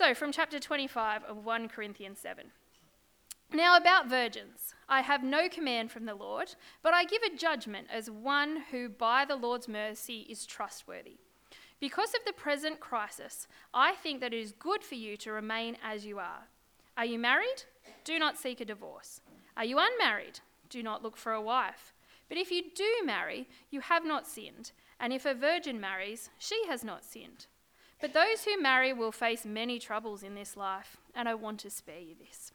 So, from chapter 25 of 1 Corinthians 7. Now, about virgins, I have no command from the Lord, but I give a judgment as one who by the Lord's mercy is trustworthy. Because of the present crisis, I think that it is good for you to remain as you are. Are you married? Do not seek a divorce. Are you unmarried? Do not look for a wife. But if you do marry, you have not sinned, and if a virgin marries, she has not sinned. But those who marry will face many troubles in this life, and I want to spare you this.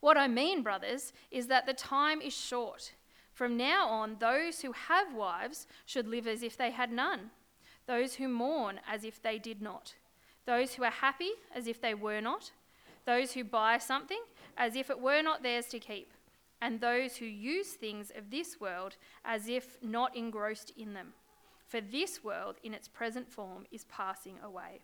What I mean, brothers, is that the time is short. From now on, those who have wives should live as if they had none, those who mourn as if they did not, those who are happy as if they were not, those who buy something as if it were not theirs to keep, and those who use things of this world as if not engrossed in them. For this world, in its present form, is passing away.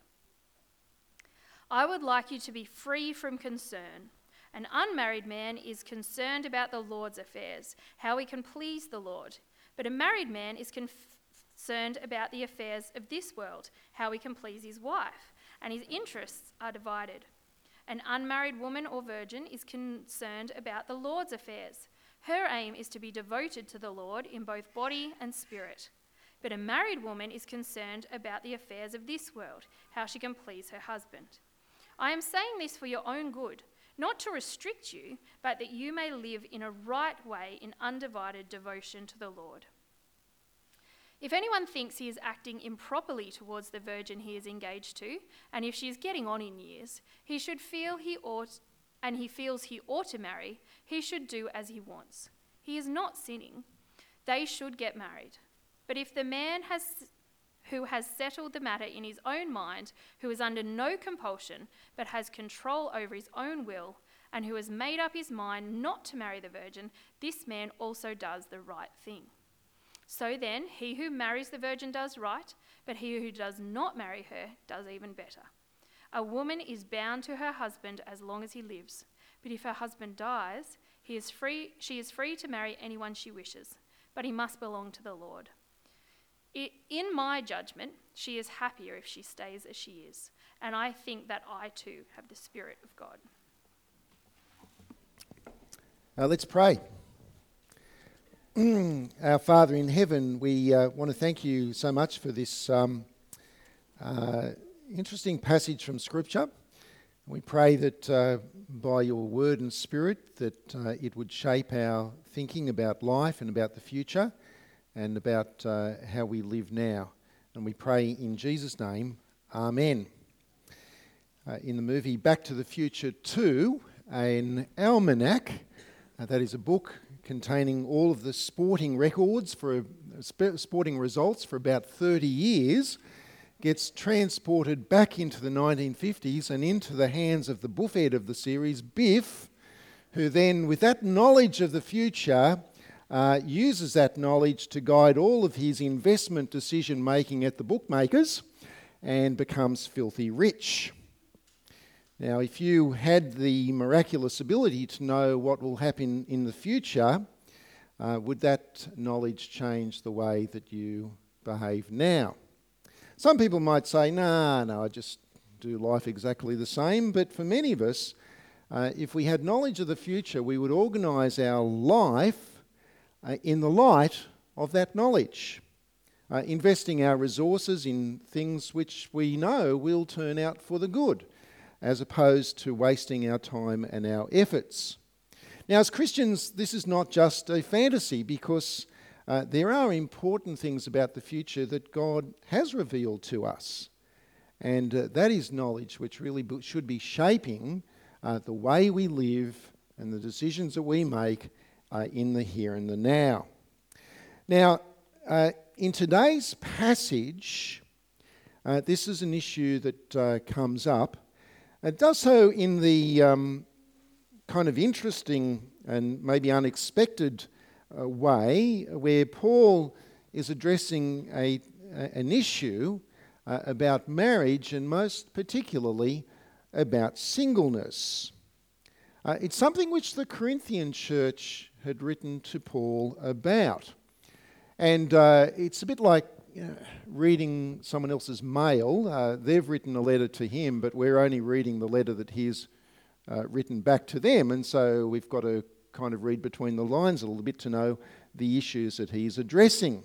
I would like you to be free from concern an unmarried man is concerned about the Lord's affairs, how he can please the Lord. But a married man is concerned about the affairs of this world, how he can please his wife, and his interests are divided. An unmarried woman or virgin is concerned about the Lord's affairs. Her aim is to be devoted to the Lord in both body and spirit. But a married woman is concerned about the affairs of this world, how she can please her husband. I am saying this for your own good not to restrict you, but that you may live in a right way in undivided devotion to the Lord. If anyone thinks he is acting improperly towards the virgin he is engaged to, and if she is getting on in years, he should feel he ought, and he feels he ought to marry, he should do as he wants. He is not sinning. They should get married. But if the man has who has settled the matter in his own mind, who is under no compulsion, but has control over his own will, and who has made up his mind not to marry the virgin, this man also does the right thing. So then, he who marries the virgin does right, but he who does not marry her does even better. A woman is bound to her husband as long as he lives, but if her husband dies, he is free, she is free to marry anyone she wishes, but he must belong to the Lord. In my judgment, she is happier if she stays as she is. And I think that I too have the Spirit of God. Uh, let's pray. Our Father in heaven, we uh, want to thank you so much for this um, uh, interesting passage from Scripture. We pray that uh, by your word and spirit that uh, it would shape our thinking about life and about the future and about uh, how we live now. And we pray in Jesus' name, Amen. Uh, in the movie Back to the Future 2, an almanac, uh, that is a book containing all of the sporting records for uh, sporting results for about 30 years, gets transported back into the 1950s and into the hands of the buffhead of the series, Biff, who then, with that knowledge of the future, uh, uses that knowledge to guide all of his investment decision making at the bookmakers and becomes filthy rich. Now, if you had the miraculous ability to know what will happen in the future, uh, would that knowledge change the way that you behave now? Some people might say, nah, no, I just do life exactly the same. But for many of us, uh, if we had knowledge of the future, we would organise our life uh, in the light of that knowledge. Uh, investing our resources in things which we know will turn out for the good, as opposed to wasting our time and our efforts. Now, as Christians, this is not just a fantasy because uh, there are important things about the future that God has revealed to us. And uh, that is knowledge which really should be shaping uh, the way we live and the decisions that we make uh, in the here and the now. Now, uh, in today's passage, uh, this is an issue that uh, comes up. It does so in the um, kind of interesting and maybe unexpected uh, way where Paul is addressing a, an issue uh, about marriage and most particularly about singleness. Uh, it's something which the Corinthian church had written to Paul about. And uh, it's a bit like you know, reading someone else's mail. Uh, they've written a letter to him, but we're only reading the letter that he's uh, written back to them. And so we've got to kind of read between the lines a little bit to know the issues that he's addressing.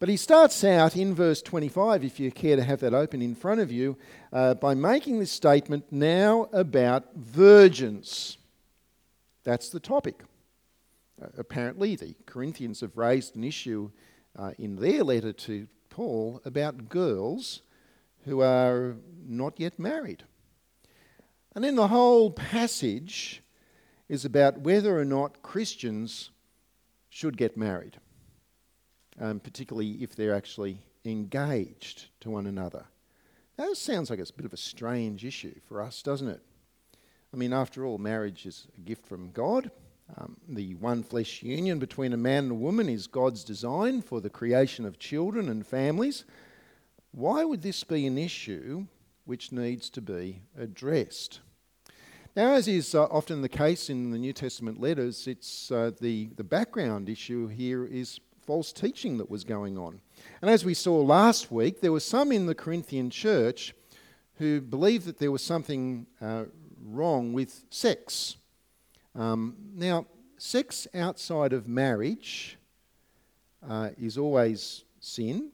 But he starts out in verse 25, if you care to have that open in front of you, uh, by making this statement now about virgins. That's the topic. Uh, apparently, the Corinthians have raised an issue uh, in their letter to Paul about girls who are not yet married. And then the whole passage is about whether or not Christians should get married, um, particularly if they're actually engaged to one another. That sounds like it's a bit of a strange issue for us, doesn't it? I mean, after all, marriage is a gift from God. Um, the one flesh union between a man and a woman is God's design for the creation of children and families. Why would this be an issue which needs to be addressed? Now, as is uh, often the case in the New Testament letters, it's uh, the, the background issue here is false teaching that was going on. And as we saw last week, there were some in the Corinthian church who believed that there was something uh, wrong with sex. Um, now, sex outside of marriage uh, is always sin,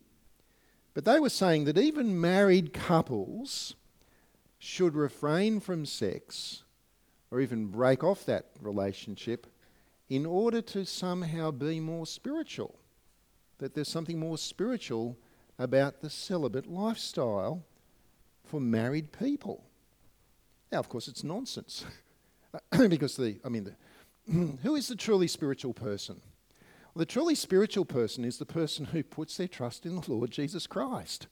but they were saying that even married couples should refrain from sex or even break off that relationship in order to somehow be more spiritual. That there's something more spiritual about the celibate lifestyle for married people. Now, of course, it's nonsense. because the, I mean, the, who is the truly spiritual person? Well, the truly spiritual person is the person who puts their trust in the Lord Jesus Christ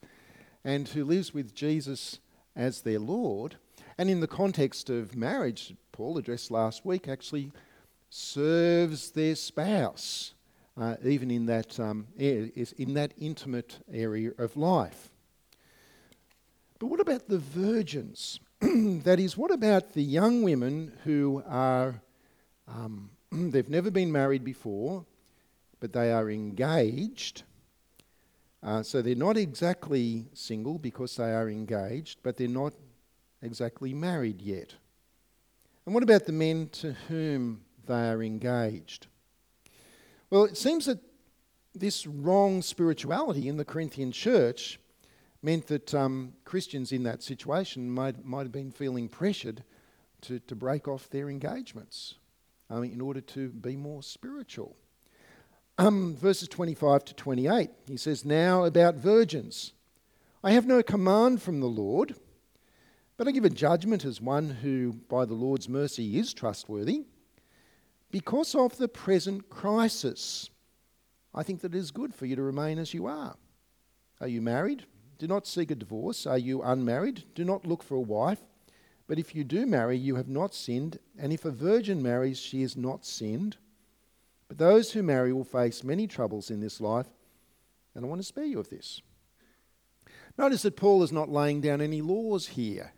and who lives with Jesus as their Lord. And in the context of marriage, Paul addressed last week, actually serves their spouse, uh, even in that, um, in that intimate area of life. But what about the virgins? that is, what about the young women who are, um, they've never been married before, but they are engaged? Uh, so they're not exactly single because they are engaged, but they're not exactly married yet. And what about the men to whom they are engaged? Well, it seems that this wrong spirituality in the Corinthian church meant that um, Christians in that situation might, might have been feeling pressured to, to break off their engagements um, in order to be more spiritual. Um, verses 25 to 28, he says, Now about virgins. I have no command from the Lord, but I give a judgment as one who, by the Lord's mercy, is trustworthy. Because of the present crisis, I think that it is good for you to remain as you are. Are you married? Do not seek a divorce. Are you unmarried? Do not look for a wife. But if you do marry, you have not sinned. And if a virgin marries, she has not sinned. But those who marry will face many troubles in this life. And I want to spare you of this. Notice that Paul is not laying down any laws here.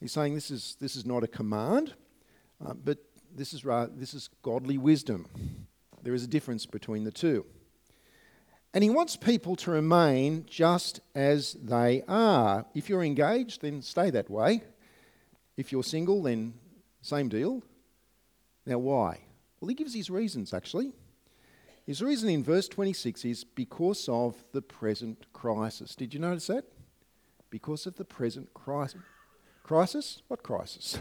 He's saying this is, this is not a command, uh, but this is, ra- this is godly wisdom. There is a difference between the two. And he wants people to remain just as they are. If you're engaged, then stay that way. If you're single, then same deal. Now, why? Well, he gives his reasons actually. His reason in verse 26 is because of the present crisis. Did you notice that? Because of the present crisis. Crisis? What crisis?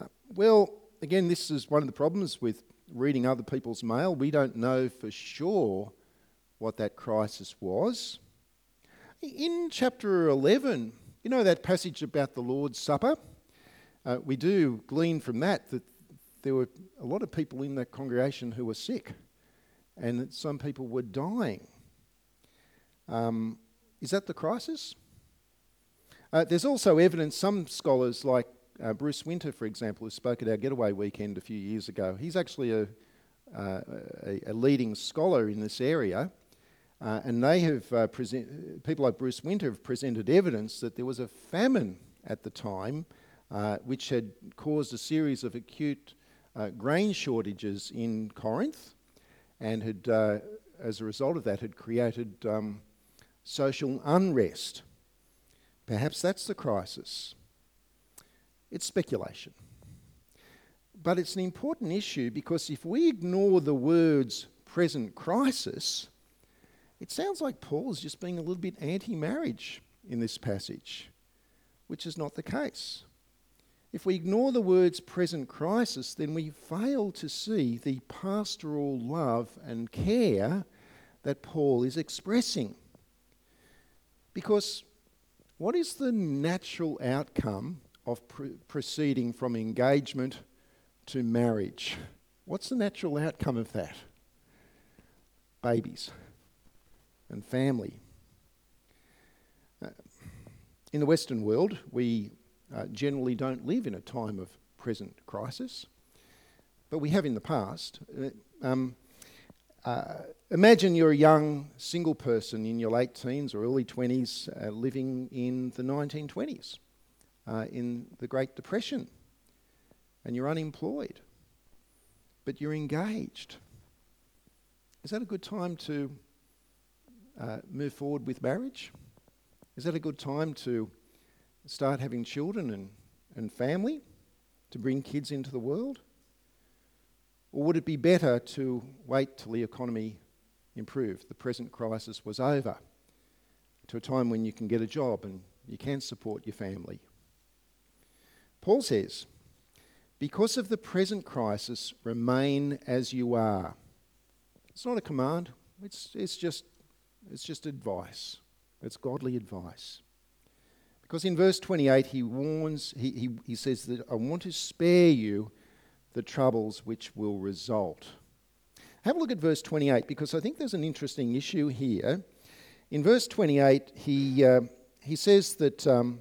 Uh, well, again, this is one of the problems with reading other people's mail. We don't know for sure what that crisis was. In chapter 11, you know that passage about the Lord's Supper? Uh, we do glean from that that there were a lot of people in that congregation who were sick and that some people were dying. Um, is that the crisis? Uh, there's also evidence, some scholars like uh, Bruce Winter, for example, who spoke at our getaway weekend a few years ago, he's actually a, uh, a, a leading scholar in this area. Uh, and they have uh, present, people like Bruce Winter have presented evidence that there was a famine at the time, uh, which had caused a series of acute uh, grain shortages in Corinth, and had, uh, as a result of that, had created um, social unrest. Perhaps that's the crisis. It's speculation. But it's an important issue because if we ignore the words present crisis, it sounds like Paul is just being a little bit anti marriage in this passage, which is not the case. If we ignore the words present crisis, then we fail to see the pastoral love and care that Paul is expressing. Because what is the natural outcome of pr- proceeding from engagement to marriage? What's the natural outcome of that? Babies and family. Uh, in the Western world, we uh, generally don't live in a time of present crisis, but we have in the past. Uh, um, uh, imagine you're a young single person in your late teens or early 20s uh, living in the 1920s uh, in the Great Depression and you're unemployed, but you're engaged. Is that a good time to uh, move forward with marriage? Is that a good time to start having children and, and family, to bring kids into the world? Or would it be better to wait till the economy improved, the present crisis was over, to a time when you can get a job and you can support your family? Paul says, because of the present crisis, remain as you are. It's not a command, it's, it's, just, it's just advice. It's godly advice. Because in verse 28, he warns, he, he, he says that I want to spare you the troubles which will result. Have a look at verse 28 because I think there's an interesting issue here. In verse 28, he, uh, he says that um,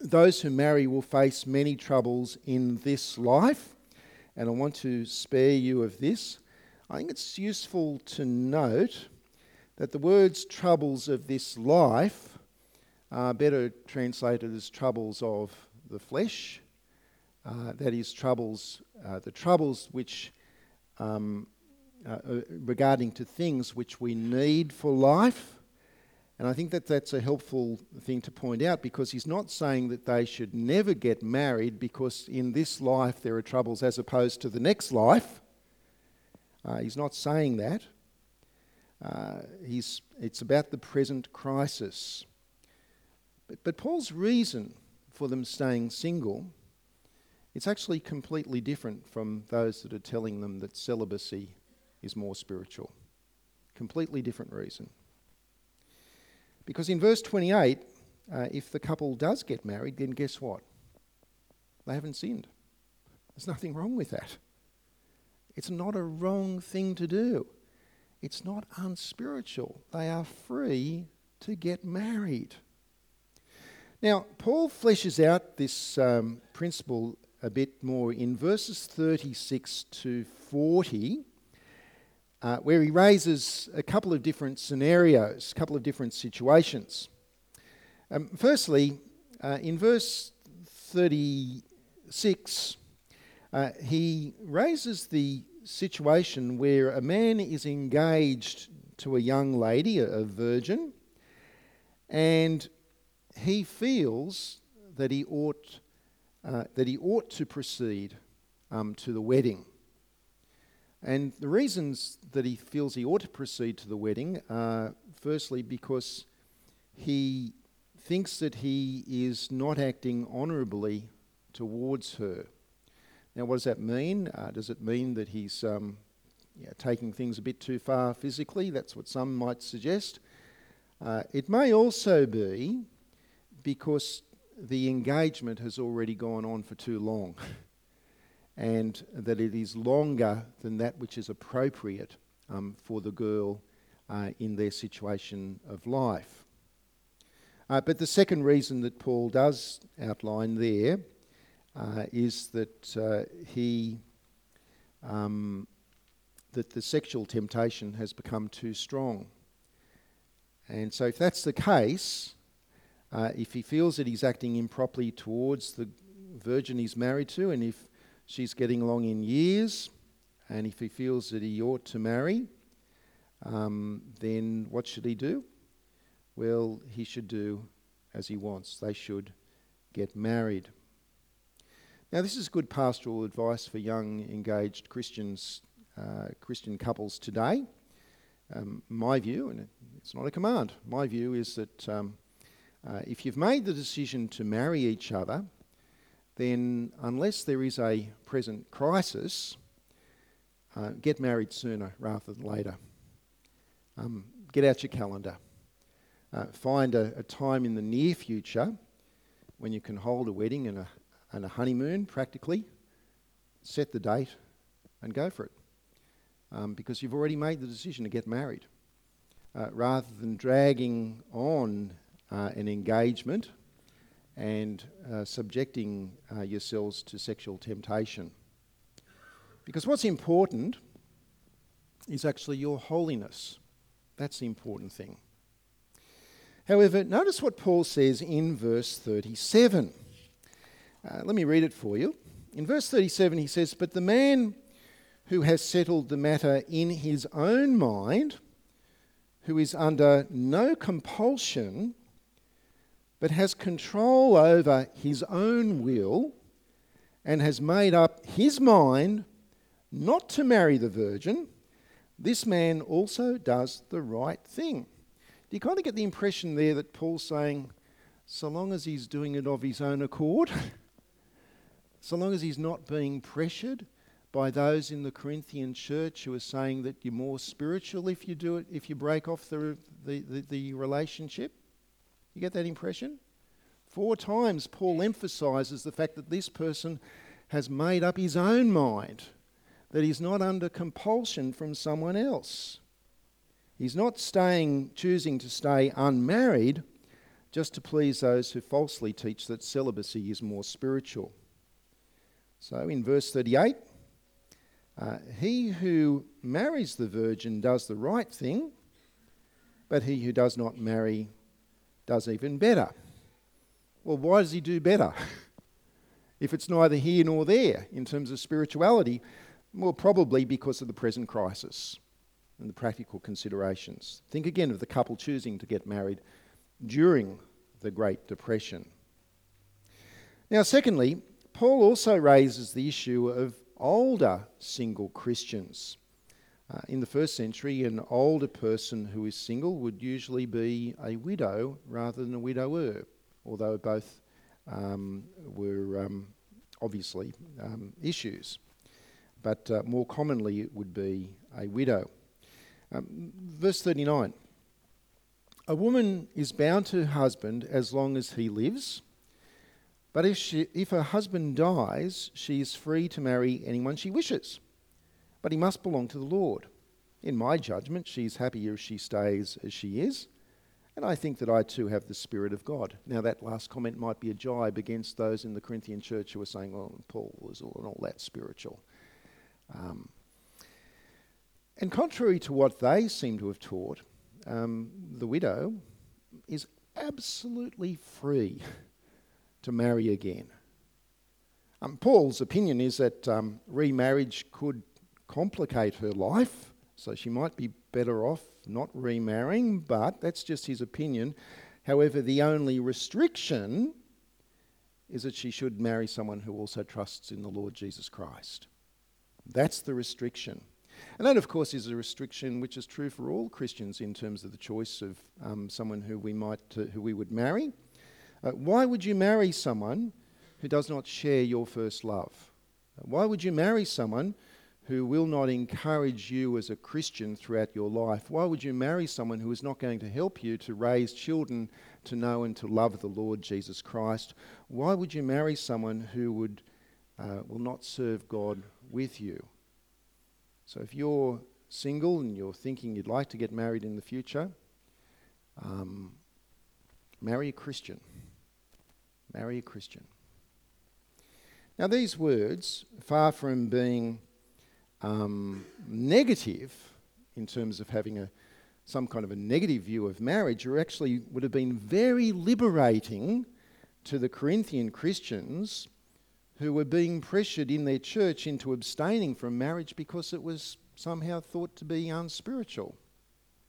those who marry will face many troubles in this life, and I want to spare you of this. I think it's useful to note that the words troubles of this life are better translated as troubles of the flesh, uh, that is, troubles, uh, the troubles which um, uh, uh regarding to things which we need for life and I think that that's a helpful thing to point out because he's not saying that they should never get married because in this life there are troubles as opposed to the next life. Uh, he's not saying that. Uh, he's, it's about the present crisis. But, but Paul's reason for them staying single, it's actually completely different from those that are telling them that celibacy is more spiritual. Completely different reason. Because in verse 28, uh, if the couple does get married, then guess what? They haven't sinned. There's nothing wrong with that. It's not a wrong thing to do. It's not unspiritual. They are free to get married. Now, Paul fleshes out this um, principle a bit more in verses 36 to 40 uh, where he raises a couple of different scenarios, a couple of different situations. Um, firstly, uh, in verse 36, uh, he raises the situation where a man is engaged to a young lady, a, virgin, and he feels that he ought, uh, that he ought to proceed um, to the wedding. And the reasons that he feels he ought to proceed to the wedding are firstly because he thinks that he is not acting honourably towards her. Now, what does that mean? Uh, does it mean that he's um, taking things a bit too far physically? That's what some might suggest. Uh, it may also be because the engagement has already gone on for too long. and that it is longer than that which is appropriate um, for the girl uh, in their situation of life. Uh, but the second reason that Paul does outline there uh, is that uh, he um, that the sexual temptation has become too strong. And so, if that's the case, uh, if he feels that he's acting improperly towards the virgin he's married to, and if she's getting along in years, and if he feels that he ought to marry, um, then what should he do? well, he should do as he wants. They should get married. Now, this is good pastoral advice for young, engaged Christians, uh, Christian couples today. Um, my view, and it's not a command, my view is that um, uh, if you've made the decision to marry each other, then unless there is a present crisis, uh, get married sooner rather than later. Um, get out your calendar. Uh, find a, a, time in the near future when you can hold a wedding and a, and a honeymoon practically. Set the date and go for it. Um, because you've already made the decision to get married. Uh, rather than dragging on uh, an engagement and uh, subjecting uh, yourselves to sexual temptation. Because what's important is actually your holiness. That's the important thing. However, notice what Paul says in verse 37. Uh, let me read it for you. In verse 37, he says, But the man who has settled the matter in his own mind, who is under no compulsion, but has control over his own will and has made up his mind not to marry the virgin, this man also does the right thing. Do you kind of get the impression there that Paul's saying, so long as he's doing it of his own accord, so long as he's not being pressured by those in the Corinthian church who are saying that you're more spiritual if you do it, if you break off the, the, the, the relationship, you get that impression? Four times Paul emphasizes the fact that this person has made up his own mind, that he's not under compulsion from someone else. He's not staying, choosing to stay unmarried just to please those who falsely teach that celibacy is more spiritual. So in verse 38, uh, he who marries the virgin does the right thing, but he who does not marry does even better. Well, why does he do better? if it's neither here nor there in terms of spirituality, well, probably because of the present crisis and the practical considerations. Think again of the couple choosing to get married during the Great Depression. Now, secondly, Paul also raises the issue of older single Christians. Uh, in the first century, an older person who is single would usually be a widow rather than a widower, although both um, were um, obviously um, issues. But uh, more commonly, it would be a widow. Um, verse 39 A woman is bound to her husband as long as he lives. But if, she, if her husband dies, she is free to marry anyone she wishes. But he must belong to the Lord. In my judgment, she's happier if she stays as she is. And I think that I too have the Spirit of God. Now, that last comment might be a jibe against those in the Corinthian church who are saying, well, Paul was all, all that spiritual. Um, and contrary to what they seem to have taught, um, the widow is absolutely free to marry again. Um, Paul's opinion is that um, remarriage could complicate her life, so she might be better off not remarrying, but that's just his opinion. However, the only restriction is that she should marry someone who also trusts in the Lord Jesus Christ. That's the restriction. And that, of course, is a restriction which is true for all Christians in terms of the choice of um, someone who we might, uh, who we would marry. Uh, why would you marry someone who does not share your first love? Uh, why would you marry someone who will not encourage you as a Christian throughout your life? Why would you marry someone who is not going to help you to raise children to know and to love the Lord Jesus Christ? Why would you marry someone who would, uh, will not serve God with you? So if you're single and you're thinking you'd like to get married in the future, um, marry a Christian. Marry a Christian. Now, these words, far from being um, negative in terms of having a, some kind of a negative view of marriage, are actually would have been very liberating to the Corinthian Christians who were being pressured in their church into abstaining from marriage because it was somehow thought to be unspiritual.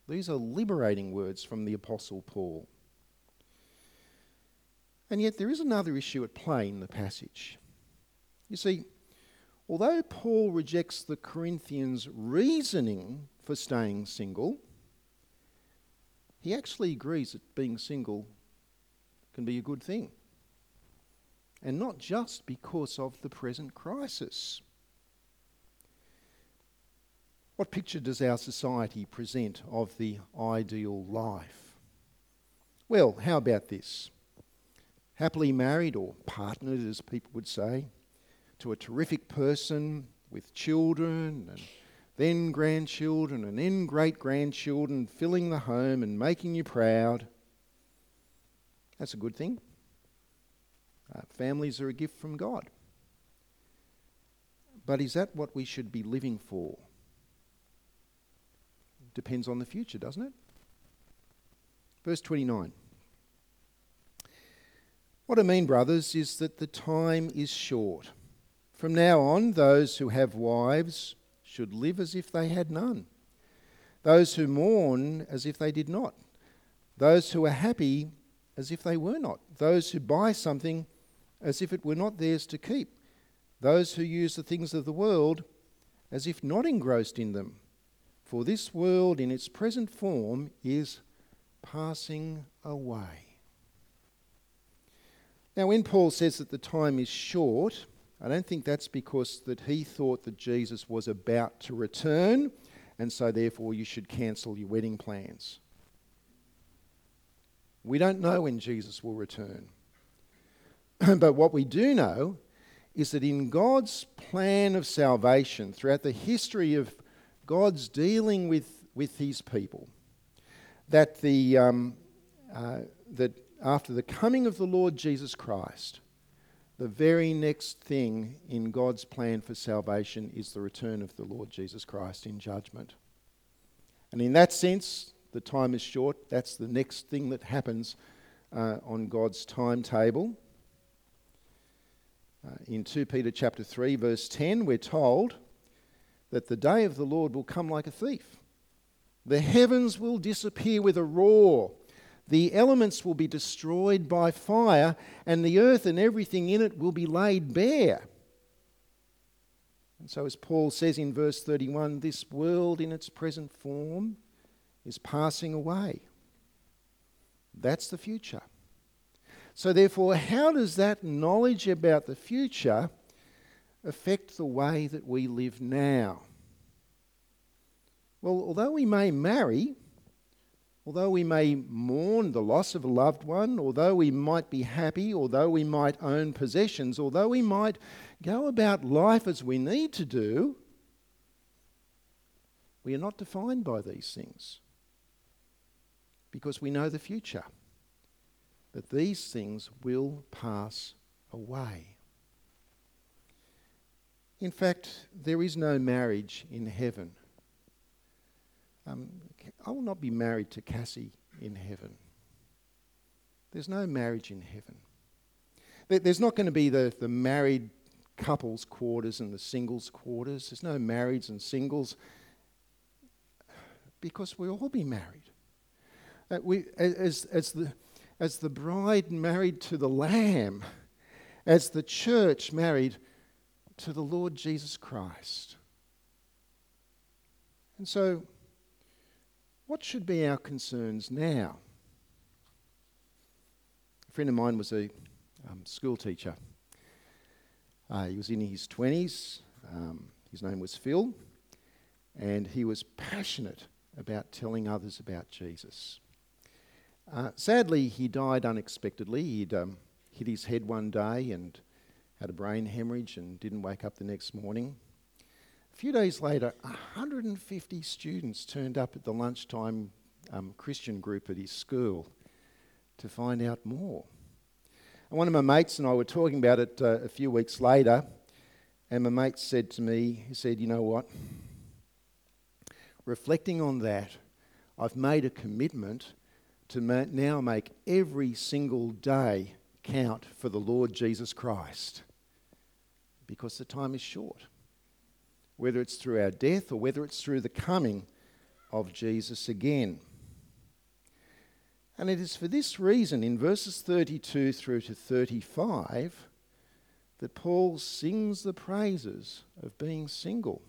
These are liberating words from the Apostle Paul. And yet, there is another issue at play in the passage. You see, although Paul rejects the Corinthians' reasoning for staying single, he actually agrees that being single can be a good thing. And not just because of the present crisis. What picture does our society present of the ideal life? Well, how about this? Happily married or partnered, as people would say, to a terrific person with children and then grandchildren and then great grandchildren filling the home and making you proud. That's a good thing. Uh, families are a gift from God. But is that what we should be living for? depends on the future, doesn't it? Verse 29. What I mean, brothers, is that the time is short. From now on, those who have wives should live as if they had none, those who mourn as if they did not, those who are happy as if they were not, those who buy something as if it were not theirs to keep, those who use the things of the world as if not engrossed in them. For this world in its present form is passing away. Now, when Paul says that the time is short, I don't think that's because that he thought that Jesus was about to return, and so therefore you should cancel your wedding plans. We don't know when Jesus will return. but what we do know is that in God's plan of salvation throughout the history of God's dealing with, with his people. That, the, um, uh, that after the coming of the Lord Jesus Christ, the very next thing in God's plan for salvation is the return of the Lord Jesus Christ in judgment. And in that sense, the time is short. That's the next thing that happens uh, on God's timetable. Uh, in 2 Peter chapter 3 verse 10 we're told that the day of the Lord will come like a thief. The heavens will disappear with a roar. The elements will be destroyed by fire, and the earth and everything in it will be laid bare. And so, as Paul says in verse 31, this world in its present form is passing away. That's the future. So, therefore, how does that knowledge about the future affect the way that we live now? Well, although we may marry, although we may mourn the loss of a loved one, although we might be happy, although we might own possessions, although we might go about life as we need to do, we are not defined by these things because we know the future, that these things will pass away. In fact, there is no marriage in heaven. Um, I will not be married to Cassie in heaven. There's no marriage in heaven. There's not going to be the, the married couples' quarters and the singles' quarters. There's no marrieds and singles because we'll all be married. Uh, we, as, as, the, as the bride married to the Lamb, as the church married to the Lord Jesus Christ. And so, what should be our concerns now? A friend of mine was a um, school teacher. Uh, he was in his 20s. Um, his name was Phil. And he was passionate about telling others about Jesus. Uh, sadly, he died unexpectedly. He'd um, hit his head one day and had a brain hemorrhage and didn't wake up the next morning. A few days later, 150 students turned up at the lunchtime um, Christian group at his school to find out more. And one of my mates and I were talking about it uh, a few weeks later, and my mate said to me, he said, You know what? Reflecting on that, I've made a commitment to ma- now make every single day count for the Lord Jesus Christ because the time is short whether it's through our death or whether it's through the coming of Jesus again. And it is for this reason, in verses 32 through to 35, that Paul sings the praises of being single.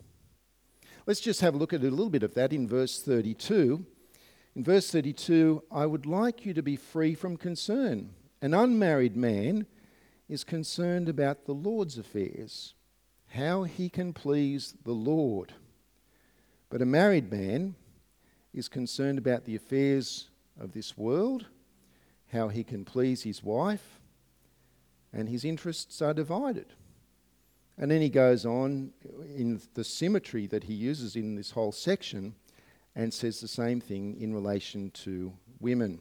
Let's just have a look at a little bit of that in verse 32. In verse 32, I would like you to be free from concern. An unmarried man is concerned about the Lord's affairs, how he can please the Lord. But a married man is concerned about the affairs of this world, how he can please his wife, and his interests are divided. And then he goes on in the symmetry that he uses in this whole section and says the same thing in relation to women.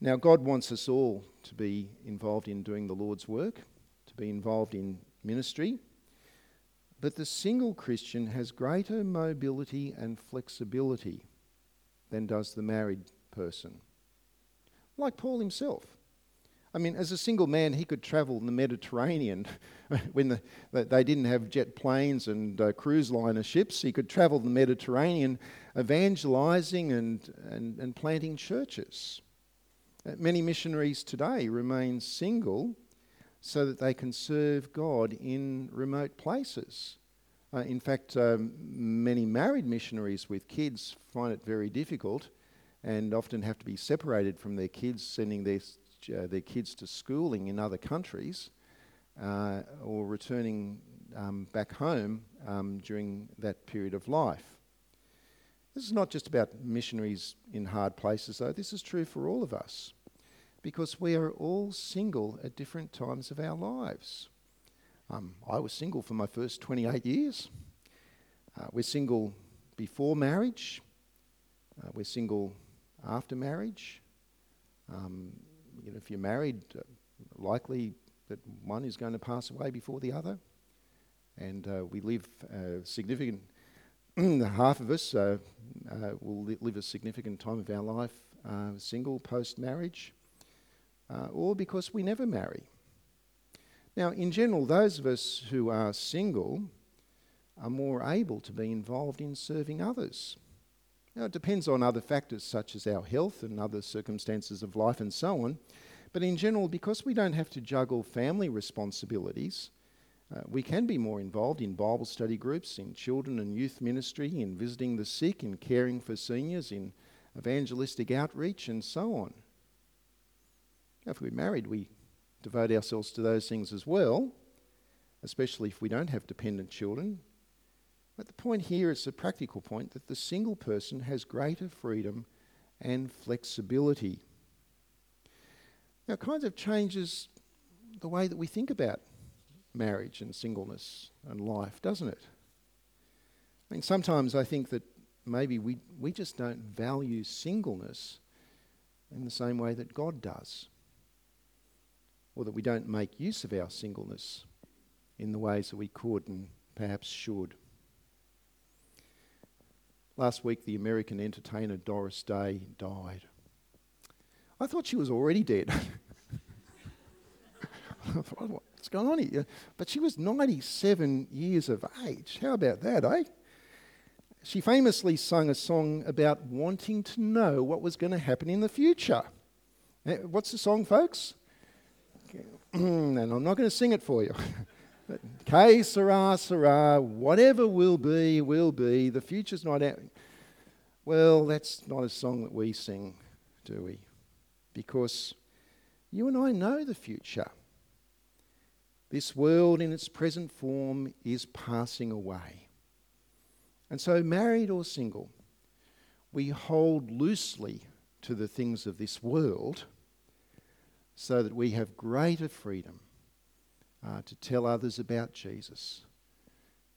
Now, God wants us all to be involved in doing the Lord's work, to be involved in ministry. But the single Christian has greater mobility and flexibility than does the married person. Like Paul himself. I mean, as a single man, he could travel in the Mediterranean when the, they didn't have jet planes and uh, cruise liner ships. He could travel the Mediterranean evangelizing and, and, and planting churches. Uh, many missionaries today remain single so that they can serve God in remote places. Uh, in fact, um, many married missionaries with kids find it very difficult and often have to be separated from their kids, sending their uh, their kids to schooling in other countries uh, or returning um, back home um, during that period of life. This is not just about missionaries in hard places, though. This is true for all of us because we are all single at different times of our lives. Um, I was single for my first 28 years. Uh, we're single before marriage. Uh, we're single after marriage. Um, you know, if you're married, uh, likely that one is going to pass away before the other. And uh, we live uh, significant, half of us uh, will li- live a significant time of our life single post marriage, or because we never marry. Now, in general, those of us who are single are more able to be involved in serving others. Now, it depends on other factors such as our health and other circumstances of life and so on. But in general, because we don't have to juggle family responsibilities, uh, we can be more involved in Bible study groups, in children and youth ministry, in visiting the sick, in caring for seniors, in evangelistic outreach, and so on. If we're married, we devote ourselves to those things as well, especially if we don't have dependent children but the point here is a practical point that the single person has greater freedom and flexibility. Now, it kind of changes the way that we think about marriage and singleness and life, doesn't it? I mean, sometimes I think that maybe we, we just don't value singleness in the same way that God does, or that we don't make use of our singleness in the ways that we could and perhaps should. Last week, the American entertainer Doris Day died. I thought she was already dead. What's going on here? But she was 97 years of age. How about that, eh? She famously sung a song about wanting to know what was going to happen in the future. Eh, what's the song, folks? and I'm not going to sing it for you. Que sera, sera, whatever will be, will be. The future's not out. Well, that's not a song that we sing, do we? Because you and I know the future. This world in its present form is passing away. And so, married or single, we hold loosely to the things of this world so that we have greater freedom uh, to tell others about Jesus.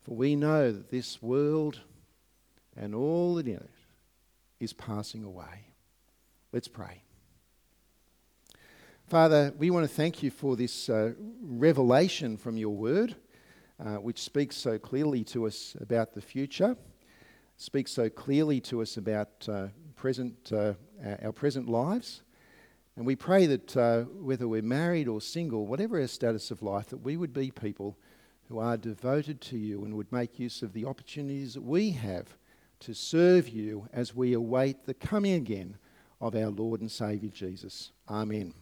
For we know that this world and all that in it is passing away. Let's pray. Father, we want to thank you for this uh, revelation from your word, uh, which speaks so clearly to us about the future, speaks so clearly to us about uh, present, uh, our present lives. And we pray that uh, whether we're married or single, whatever our status of life, that we would be people who are devoted to you and would make use of the opportunities that we have to serve you as we await the coming again of our Lord and Saviour Jesus. Amen.